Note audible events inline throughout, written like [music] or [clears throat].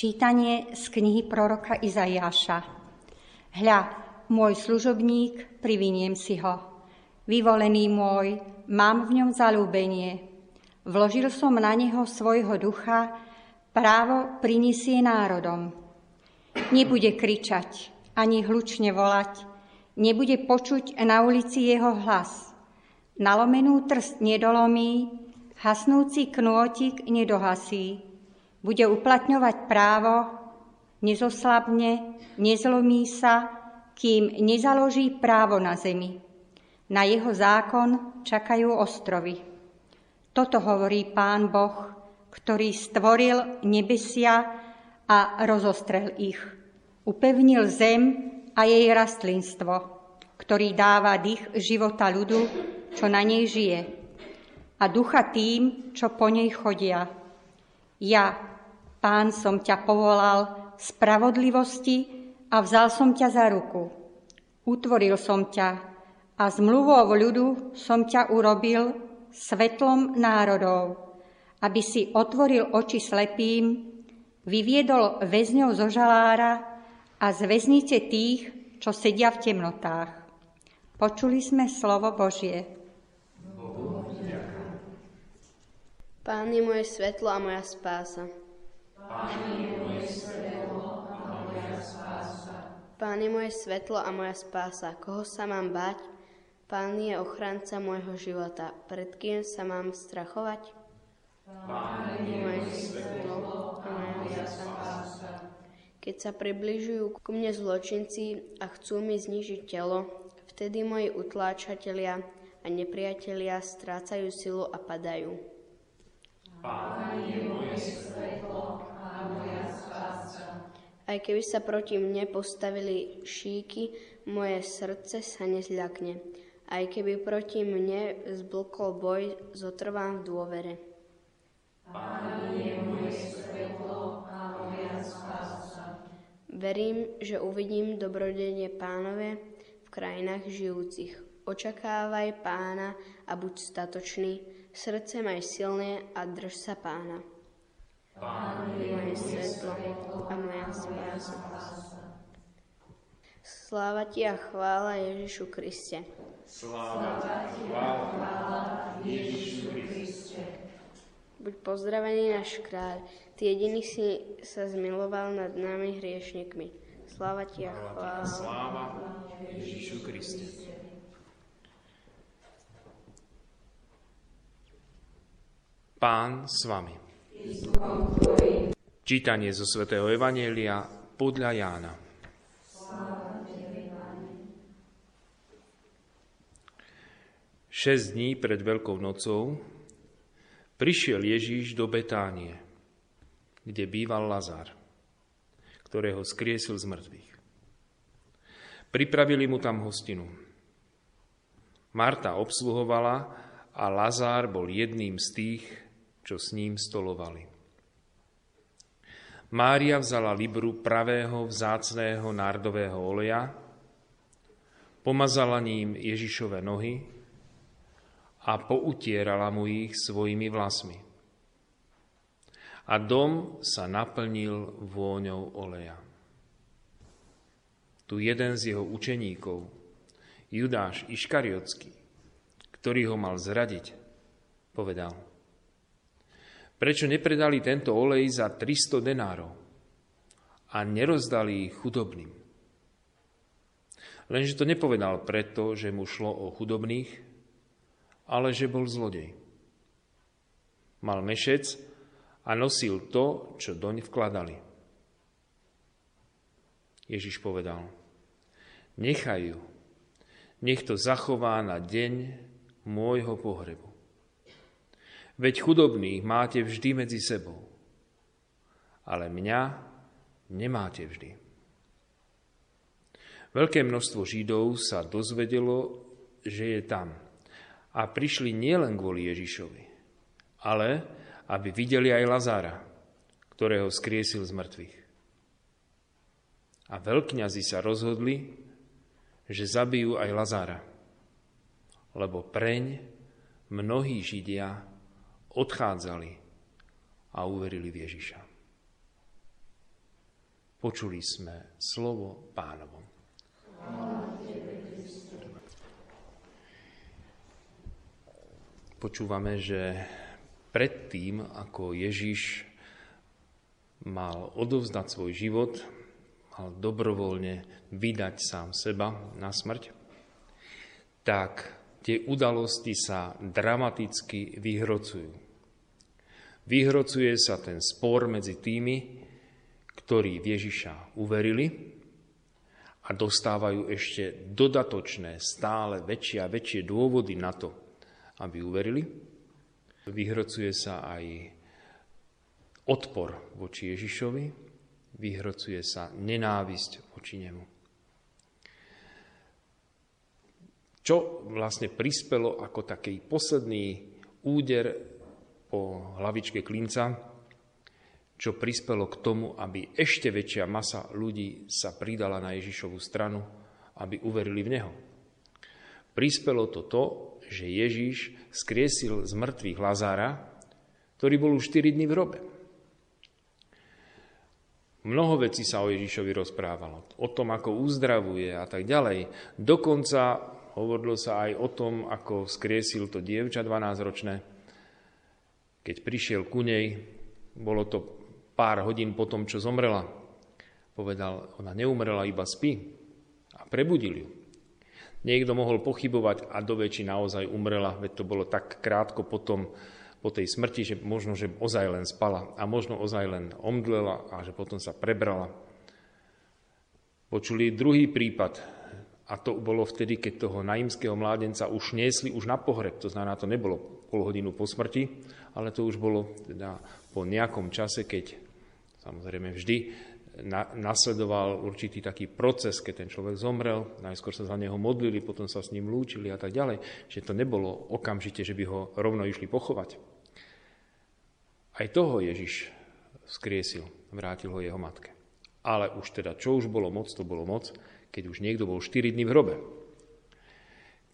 Čítanie z knihy proroka Izaiáša. Hľa, môj služobník, priviniem si ho. Vyvolený môj, mám v ňom zalúbenie. Vložil som na neho svojho ducha, právo prinesie národom. Nebude kričať, ani hlučne volať, nebude počuť na ulici jeho hlas. Nalomenú trst nedolomí, hasnúci knôtik nedohasí bude uplatňovať právo, nezoslabne, nezlomí sa, kým nezaloží právo na zemi. Na jeho zákon čakajú ostrovy. Toto hovorí Pán Boh, ktorý stvoril nebesia a rozostrel ich. Upevnil zem a jej rastlinstvo, ktorý dáva dých života ľudu, čo na nej žije, a ducha tým, čo po nej chodia. Ja, Pán som ťa povolal spravodlivosti a vzal som ťa za ruku. Utvoril som ťa a zmluvou ľudu som ťa urobil svetlom národov, aby si otvoril oči slepým, vyviedol väzňov zo žalára a z väznice tých, čo sedia v temnotách. Počuli sme slovo Božie. Pán je moje svetlo a moja spása. Pán je moje svetlo a moja spása. Pán je moje svetlo a moja spása. Koho sa mám bať? Pán je ochranca môjho života. Pred kým sa mám strachovať? Pán je moje svetlo a moja spása. Keď sa približujú ku mne zločinci a chcú mi znižiť telo, vtedy moji utláčatelia a nepriatelia strácajú silu a padajú. Pán je moje svetlo aj keby sa proti mne postavili šíky, moje srdce sa nezľakne. Aj keby proti mne zblkol boj, zotrvám v dôvere. Pán je moje svetlo a moja spása. Verím, že uvidím dobrodenie pánové v krajinách žijúcich. Očakávaj pána a buď statočný, srdce maj silné a drž sa pána. Pán je moje svetlo a moja spása. Sláva Ti a chvála Ježišu Kriste. Sláva Ti, chvála Ježišu Kriste. Buď pozdravený náš kráľ, Ty jediný si sa zmiloval nad nami hriešnikmi. Sláva Ti a chvála. Sláva Ježišu Kriste. Pán s vami. Čítanie zo svätého Evanielia podľa Jána. Šesť dní pred Veľkou nocou prišiel Ježíš do Betánie, kde býval Lazar, ktorého skriesil z mŕtvych. Pripravili mu tam hostinu. Marta obsluhovala a Lazár bol jedným z tých, čo s ním stolovali. Mária vzala libru pravého vzácného nárdového oleja, pomazala ním Ježišove nohy a poutierala mu ich svojimi vlasmi. A dom sa naplnil vôňou oleja. Tu jeden z jeho učeníkov, Judáš Iškariotský, ktorý ho mal zradiť, povedal – Prečo nepredali tento olej za 300 denárov a nerozdali ich chudobným? Lenže to nepovedal preto, že mu šlo o chudobných, ale že bol zlodej. Mal mešec a nosil to, čo doň vkladali. Ježiš povedal, nechaj ju, nech to zachová na deň môjho pohrebu. Veď chudobných máte vždy medzi sebou, ale mňa nemáte vždy. Veľké množstvo Židov sa dozvedelo, že je tam a prišli nielen kvôli Ježišovi, ale aby videli aj Lazára, ktorého skriesil z mŕtvych. A veľkňazi sa rozhodli, že zabijú aj Lazára, lebo preň mnohí Židia odchádzali a uverili v Ježiša. Počuli sme slovo pánovo. Počúvame, že predtým, ako Ježiš mal odovzdať svoj život, mal dobrovoľne vydať sám seba na smrť, tak tie udalosti sa dramaticky vyhrocujú. Vyhrocuje sa ten spor medzi tými, ktorí v Ježiša uverili a dostávajú ešte dodatočné, stále väčšie a väčšie dôvody na to, aby uverili. Vyhrocuje sa aj odpor voči Ježišovi, vyhrocuje sa nenávisť voči nemu. Čo vlastne prispelo ako taký posledný úder po hlavičke klinca, čo prispelo k tomu, aby ešte väčšia masa ľudí sa pridala na Ježišovu stranu, aby uverili v Neho. Prispelo to to, že Ježiš skriesil z mŕtvych Lazára, ktorý bol už 4 dní v hrobe. Mnoho vecí sa o Ježišovi rozprávalo. O tom, ako uzdravuje a tak ďalej. Dokonca hovorilo sa aj o tom, ako skriesil to dievča 12-ročné. Keď prišiel ku nej, bolo to pár hodín po tom, čo zomrela. Povedal, ona neumrela, iba spí. A prebudil ju. Niekto mohol pochybovať a do väčší naozaj umrela, veď to bolo tak krátko potom, po tej smrti, že možno, že ozaj len spala a možno ozaj len omdlela a že potom sa prebrala. Počuli druhý prípad a to bolo vtedy, keď toho naimského mládenca už niesli už na pohreb, to znamená, to nebolo pol hodinu po smrti, ale to už bolo teda po nejakom čase, keď samozrejme vždy na, nasledoval určitý taký proces, keď ten človek zomrel, najskôr sa za neho modlili, potom sa s ním lúčili a tak ďalej, že to nebolo okamžite, že by ho rovno išli pochovať. Aj toho Ježiš skriesil, vrátil ho jeho matke. Ale už teda, čo už bolo moc, to bolo moc, keď už niekto bol 4 dní v hrobe.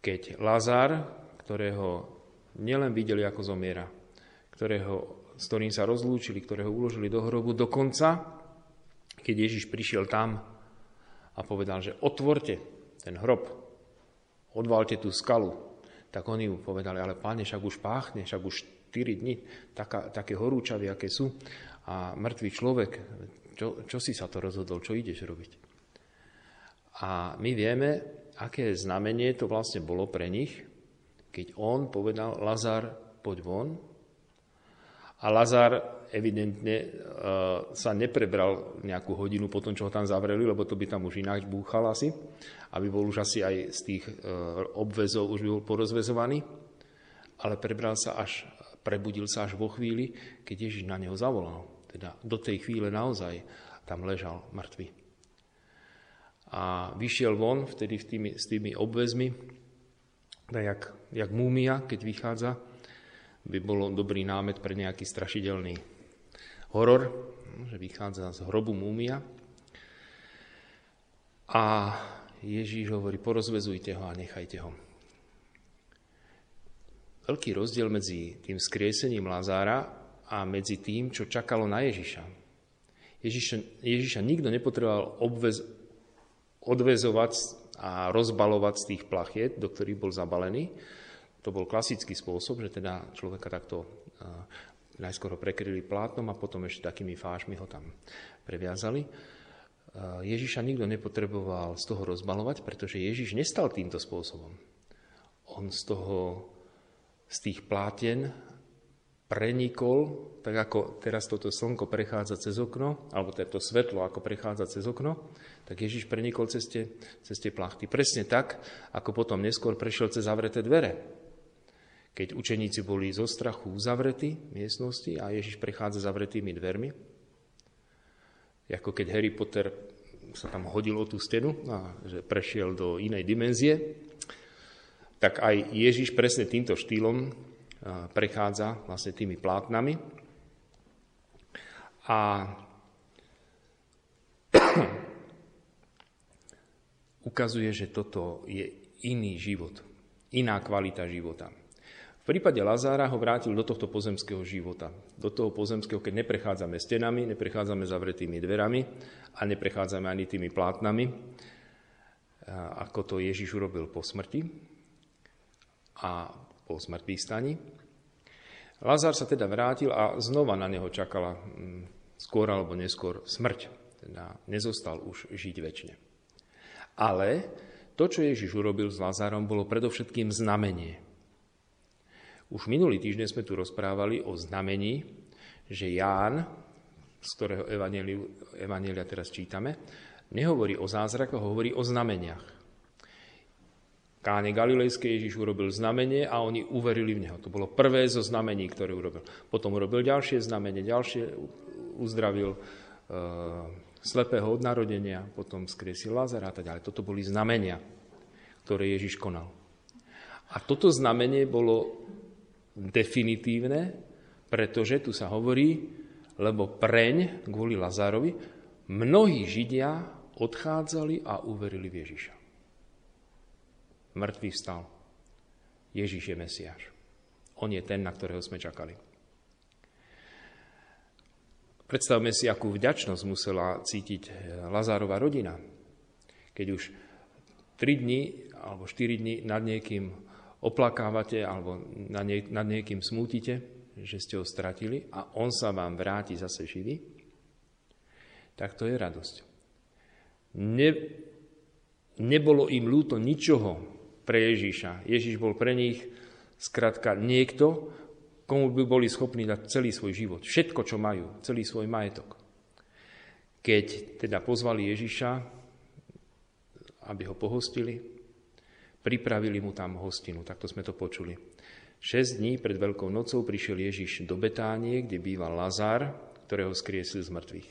Keď Lazár, ktorého nielen videli, ako zomiera, ktorého, s ktorým sa rozlúčili, ktorého uložili do hrobu, dokonca, keď Ježiš prišiel tam a povedal, že otvorte ten hrob, odvalte tú skalu, tak oni mu povedali, ale páne, však už páchne, však už 4 dní, taká, také horúčavy, aké sú, a mŕtvý človek, čo, čo si sa to rozhodol, čo ideš robiť? A my vieme, aké znamenie to vlastne bolo pre nich, keď on povedal, Lazar, poď von. A Lazar evidentne uh, sa neprebral nejakú hodinu po tom, čo ho tam zavreli, lebo to by tam už ináč búchal asi, aby bol už asi aj z tých uh, obvezov už by bol porozvezovaný, ale prebral sa až prebudil sa až vo chvíli, keď Ježiš na neho zavolal. Teda do tej chvíle naozaj tam ležal mŕtvy. A vyšiel von vtedy s tými, s tými obvezmi, jak, jak múmia, keď vychádza, by bolo dobrý námet pre nejaký strašidelný horor, že vychádza z hrobu múmia. A Ježíš hovorí, porozvezujte ho a nechajte ho veľký rozdiel medzi tým skriesením Lazára a medzi tým, čo čakalo na Ježiša. Ježiša, Ježiša nikto nepotreboval obvez, odvezovať a rozbalovať z tých plachiet, do ktorých bol zabalený. To bol klasický spôsob, že teda človeka takto najskôr ho prekryli plátnom a potom ešte takými fášmi ho tam previazali. Ježiša nikto nepotreboval z toho rozbalovať, pretože Ježiš nestal týmto spôsobom. On z toho z tých pláten prenikol, tak ako teraz toto slnko prechádza cez okno, alebo toto svetlo ako prechádza cez okno, tak Ježiš prenikol cez tie, cez tie plachty. Presne tak, ako potom neskôr prešiel cez zavreté dvere. Keď učeníci boli zo strachu zavretí v miestnosti a Ježiš prechádza zavretými dvermi, ako keď Harry Potter sa tam hodil o tú stenu a že prešiel do inej dimenzie, tak aj Ježiš presne týmto štýlom prechádza vlastne tými plátnami. A [clears throat] ukazuje, že toto je iný život, iná kvalita života. V prípade Lazára ho vrátil do tohto pozemského života. Do toho pozemského, keď neprechádzame stenami, neprechádzame zavretými dverami a neprechádzame ani tými plátnami, ako to Ježiš urobil po smrti a po smrti stani. Lazár sa teda vrátil a znova na neho čakala mm, skôr alebo neskôr smrť. Teda nezostal už žiť väčšine. Ale to, čo Ježiš urobil s Lazárom, bolo predovšetkým znamenie. Už minulý týždeň sme tu rozprávali o znamení, že Ján, z ktorého evanielia teraz čítame, nehovorí o zázrakoch, hovorí o znameniach. Káne Galilejské Ježiš urobil znamenie a oni uverili v Neho. To bolo prvé zo znamení, ktoré urobil. Potom urobil ďalšie znamenie, ďalšie uzdravil e, slepého od narodenia, potom skriesil Lazara a tak ďalej. Toto boli znamenia, ktoré Ježiš konal. A toto znamenie bolo definitívne, pretože tu sa hovorí, lebo preň, kvôli Lazárovi, mnohí Židia odchádzali a uverili v Ježiša. Mŕtvý vstal. Ježiš je Mesiáš. On je ten, na ktorého sme čakali. Predstavme si, akú vďačnosť musela cítiť Lazárova rodina, keď už 3 dní alebo 4 dní nad niekým oplakávate alebo nad, nie, nad niekým smútite, že ste ho stratili a on sa vám vráti zase živý, tak to je radosť. Ne, nebolo im ľúto ničoho pre Ježíša. Ježíš bol pre nich zkrátka niekto, komu by boli schopní dať celý svoj život. Všetko, čo majú, celý svoj majetok. Keď teda pozvali Ježíša, aby ho pohostili, Pripravili mu tam hostinu, takto sme to počuli. Šesť dní pred Veľkou nocou prišiel Ježiš do Betánie, kde býval Lazár, ktorého skriesil z mŕtvych.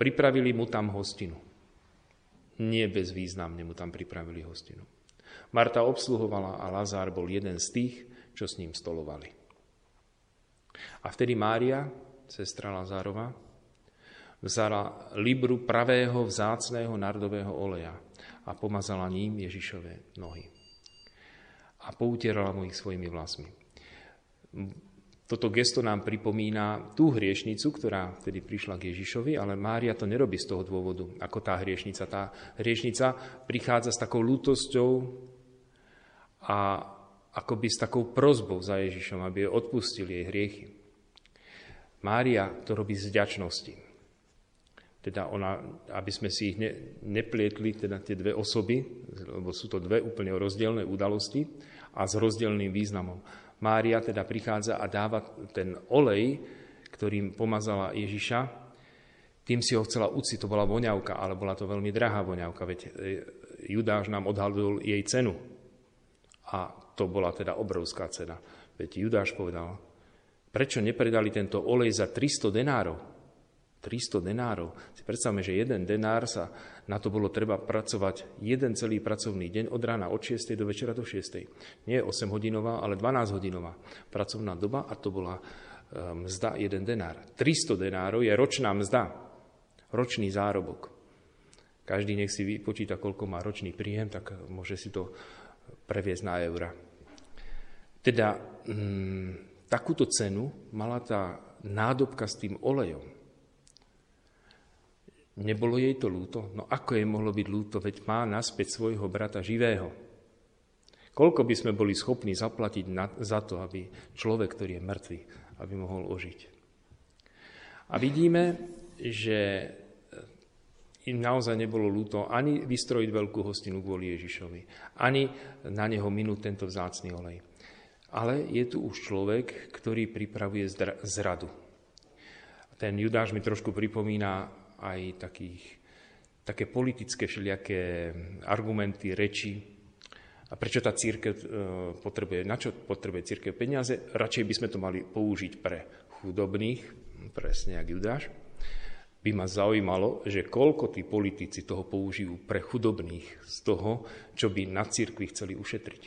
Pripravili mu tam hostinu. Nie bezvýznamne mu tam pripravili hostinu. Marta obsluhovala a Lazár bol jeden z tých, čo s ním stolovali. A vtedy Mária, sestra Lazárova, vzala libru pravého vzácného nardového oleja a pomazala ním Ježišové nohy. A poutierala mu ich svojimi vlasmi. Toto gesto nám pripomína tú hriešnicu, ktorá vtedy prišla k Ježišovi, ale Mária to nerobí z toho dôvodu, ako tá hriešnica. Tá hriešnica prichádza s takou lútosťou a akoby s takou prozbou za Ježišom, aby odpustil jej hriechy. Mária to robí z vďačnosti teda ona, aby sme si ich ne, neplietli, teda tie dve osoby, lebo sú to dve úplne rozdielne udalosti a s rozdielným významom. Mária teda prichádza a dáva ten olej, ktorým pomazala Ježiša, tým si ho chcela uciť, to bola voňavka, ale bola to veľmi drahá voňavka, veď e, Judáš nám odhalil jej cenu. A to bola teda obrovská cena. Veď Judáš povedal, prečo nepredali tento olej za 300 denárov? 300 denárov. Si predstavme, že jeden denár sa na to bolo treba pracovať jeden celý pracovný deň od rána od 6. do večera do 6. Nie 8 hodinová, ale 12 hodinová pracovná doba a to bola e, mzda jeden denár. 300 denárov je ročná mzda, ročný zárobok. Každý nech si vypočíta, koľko má ročný príjem, tak môže si to previesť na eura. Teda mm, takúto cenu mala tá nádobka s tým olejom. Nebolo jej to ľúto? No ako jej mohlo byť ľúto, veď má naspäť svojho brata živého. Koľko by sme boli schopní zaplatiť na, za to, aby človek, ktorý je mŕtvý, aby mohol ožiť. A vidíme, že im naozaj nebolo ľúto ani vystrojiť veľkú hostinu kvôli Ježišovi, ani na neho minúť tento vzácný olej. Ale je tu už človek, ktorý pripravuje zradu. Ten Judáš mi trošku pripomína aj takých, také politické všelijaké argumenty, reči. A prečo tá církev e, potrebuje, na čo potrebuje církev peniaze? Radšej by sme to mali použiť pre chudobných, presne jak Judáš. By ma zaujímalo, že koľko tí politici toho použijú pre chudobných z toho, čo by na církvi chceli ušetriť.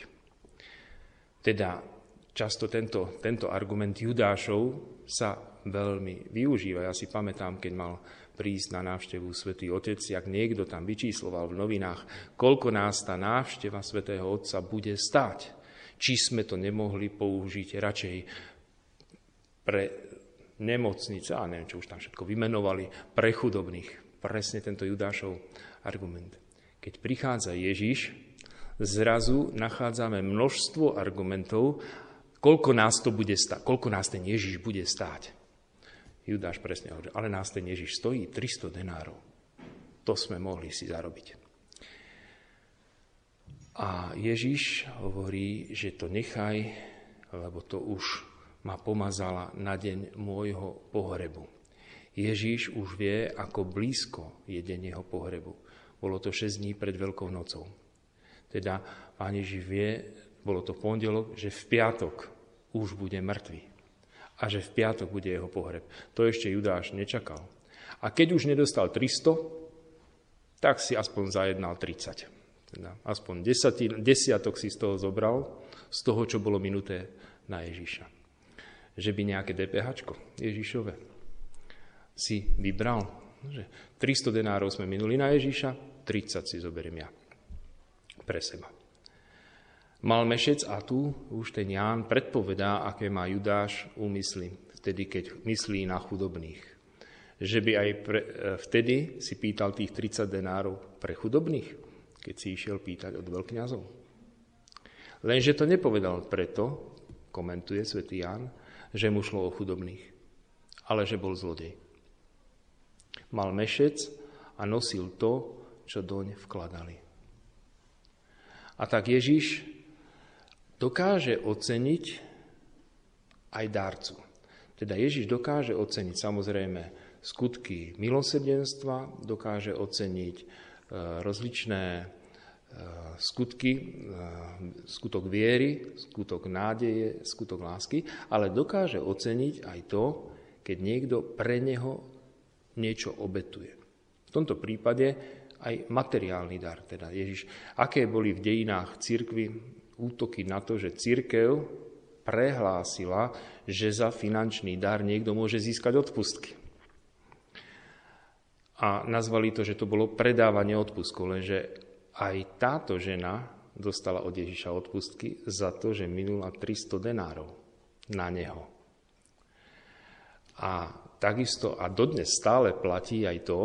Teda často tento, tento argument Judášov sa veľmi využíva. Ja si pamätám, keď mal prísť na návštevu Svetý Otec, jak niekto tam vyčísloval v novinách, koľko nás tá návšteva Svetého Otca bude stať. či sme to nemohli použiť radšej pre nemocnice, a neviem, čo už tam všetko vymenovali, pre chudobných. Presne tento Judášov argument. Keď prichádza Ježiš, zrazu nachádzame množstvo argumentov, koľko nás to bude stáť, koľko nás ten Ježiš bude stáť. Judáš presne hovorí, ale nás ten Ježiš stojí 300 denárov. To sme mohli si zarobiť. A Ježiš hovorí, že to nechaj, lebo to už ma pomazala na deň môjho pohrebu. Ježiš už vie, ako blízko je deň jeho pohrebu. Bolo to 6 dní pred Veľkou nocou. Teda Pán Ježiš vie, bolo to pondelok, že v piatok už bude mŕtvý a že v piatok bude jeho pohreb. To ešte Judáš nečakal. A keď už nedostal 300, tak si aspoň zajednal 30. Teda aspoň desati, desiatok si z toho zobral, z toho, čo bolo minuté na Ježíša. Že by nejaké DPH Ježíšove si vybral. Že 300 denárov sme minuli na Ježíša, 30 si zoberiem ja pre seba. Mal mešec a tu už ten Ján predpovedá, aké má Judáš úmysly, vtedy, keď myslí na chudobných. Že by aj pre, e, vtedy si pýtal tých 30 denárov pre chudobných, keď si išiel pýtať od veľkňazov. Lenže to nepovedal preto, komentuje svätý Ján, že mu šlo o chudobných, ale že bol zlodej. Mal mešec a nosil to, čo doň vkladali. A tak Ježiš dokáže oceniť aj dárcu. Teda Ježiš dokáže oceniť samozrejme skutky milosrdenstva, dokáže oceniť e, rozličné e, skutky, e, skutok viery, skutok nádeje, skutok lásky, ale dokáže oceniť aj to, keď niekto pre neho niečo obetuje. V tomto prípade aj materiálny dar. Teda Ježiš, aké boli v dejinách cirkvy útoky na to, že církev prehlásila, že za finančný dar niekto môže získať odpustky. A nazvali to, že to bolo predávanie odpustkov, lenže aj táto žena dostala od Ježiša odpustky za to, že minula 300 denárov na neho. A takisto a dodnes stále platí aj to,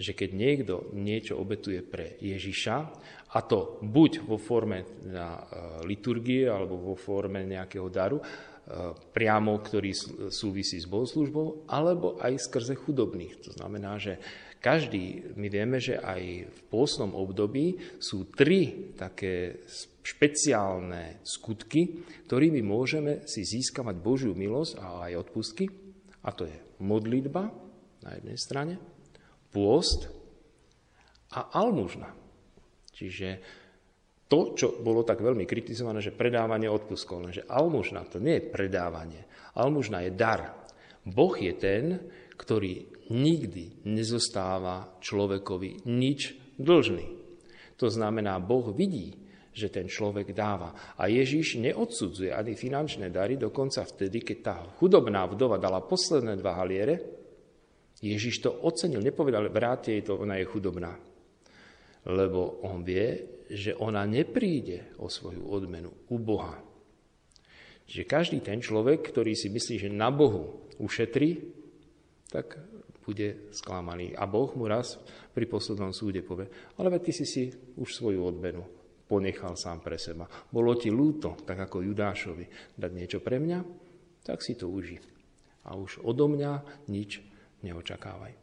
že keď niekto niečo obetuje pre Ježiša, a to buď vo forme e, liturgie alebo vo forme nejakého daru, e, priamo, ktorý súvisí s bohoslužbou, alebo aj skrze chudobných. To znamená, že každý, my vieme, že aj v pôsnom období sú tri také špeciálne skutky, ktorými môžeme si získavať Božiu milosť a aj odpustky. A to je modlitba na jednej strane, pôst a almužna. Čiže to, čo bolo tak veľmi kritizované, že predávanie odpustkov, lenže almužna to nie je predávanie. Almužna je dar. Boh je ten, ktorý nikdy nezostáva človekovi nič dlžný. To znamená, Boh vidí, že ten človek dáva. A Ježiš neodsudzuje ani finančné dary, dokonca vtedy, keď tá chudobná vdova dala posledné dva haliere, Ježiš to ocenil, nepovedal, vráte jej to, ona je chudobná. Lebo on vie, že ona nepríde o svoju odmenu u Boha. Čiže každý ten človek, ktorý si myslí, že na Bohu ušetrí, tak bude sklamaný. A Boh mu raz pri poslednom súde povie, ale ty si si už svoju odmenu ponechal sám pre seba. Bolo ti lúto, tak ako Judášovi, dať niečo pre mňa, tak si to uži. A už odo mňa nič neočakávaj.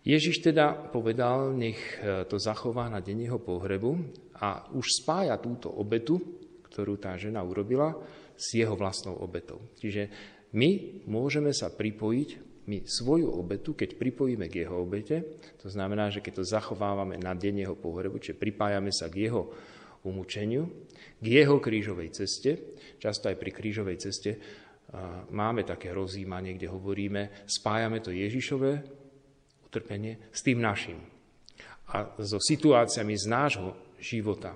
Ježiš teda povedal, nech e, to zachová na deň jeho pohrebu a už spája túto obetu, ktorú tá žena urobila, s jeho vlastnou obetou. Čiže my môžeme sa pripojiť, my svoju obetu, keď pripojíme k jeho obete, to znamená, že keď to zachovávame na deň jeho pohrebu, čiže pripájame sa k jeho umúčeniu, k jeho krížovej ceste, často aj pri krížovej ceste máme také rozímanie, kde hovoríme, spájame to Ježišové utrpenie s tým našim a so situáciami z nášho života.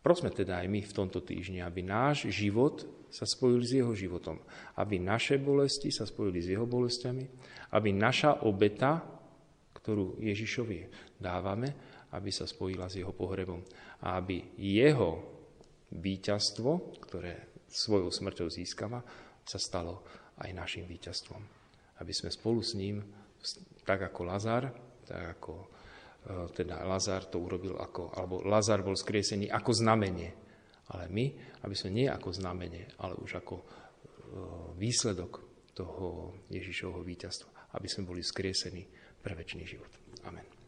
Prosme teda aj my v tomto týždni, aby náš život sa spojil s jeho životom, aby naše bolesti sa spojili s jeho bolestiami, aby naša obeta, ktorú Ježišovi dávame, aby sa spojila s jeho pohrebom a aby jeho víťazstvo, ktoré svojou smrťou získava, sa stalo aj našim víťazstvom. Aby sme spolu s ním, tak ako Lazar, tak ako e, teda Lazar to urobil ako, alebo Lazar bol skriesený ako znamenie. Ale my, aby sme nie ako znamenie, ale už ako e, výsledok toho Ježišovho víťazstva, aby sme boli skriesení pre väčší život. Amen.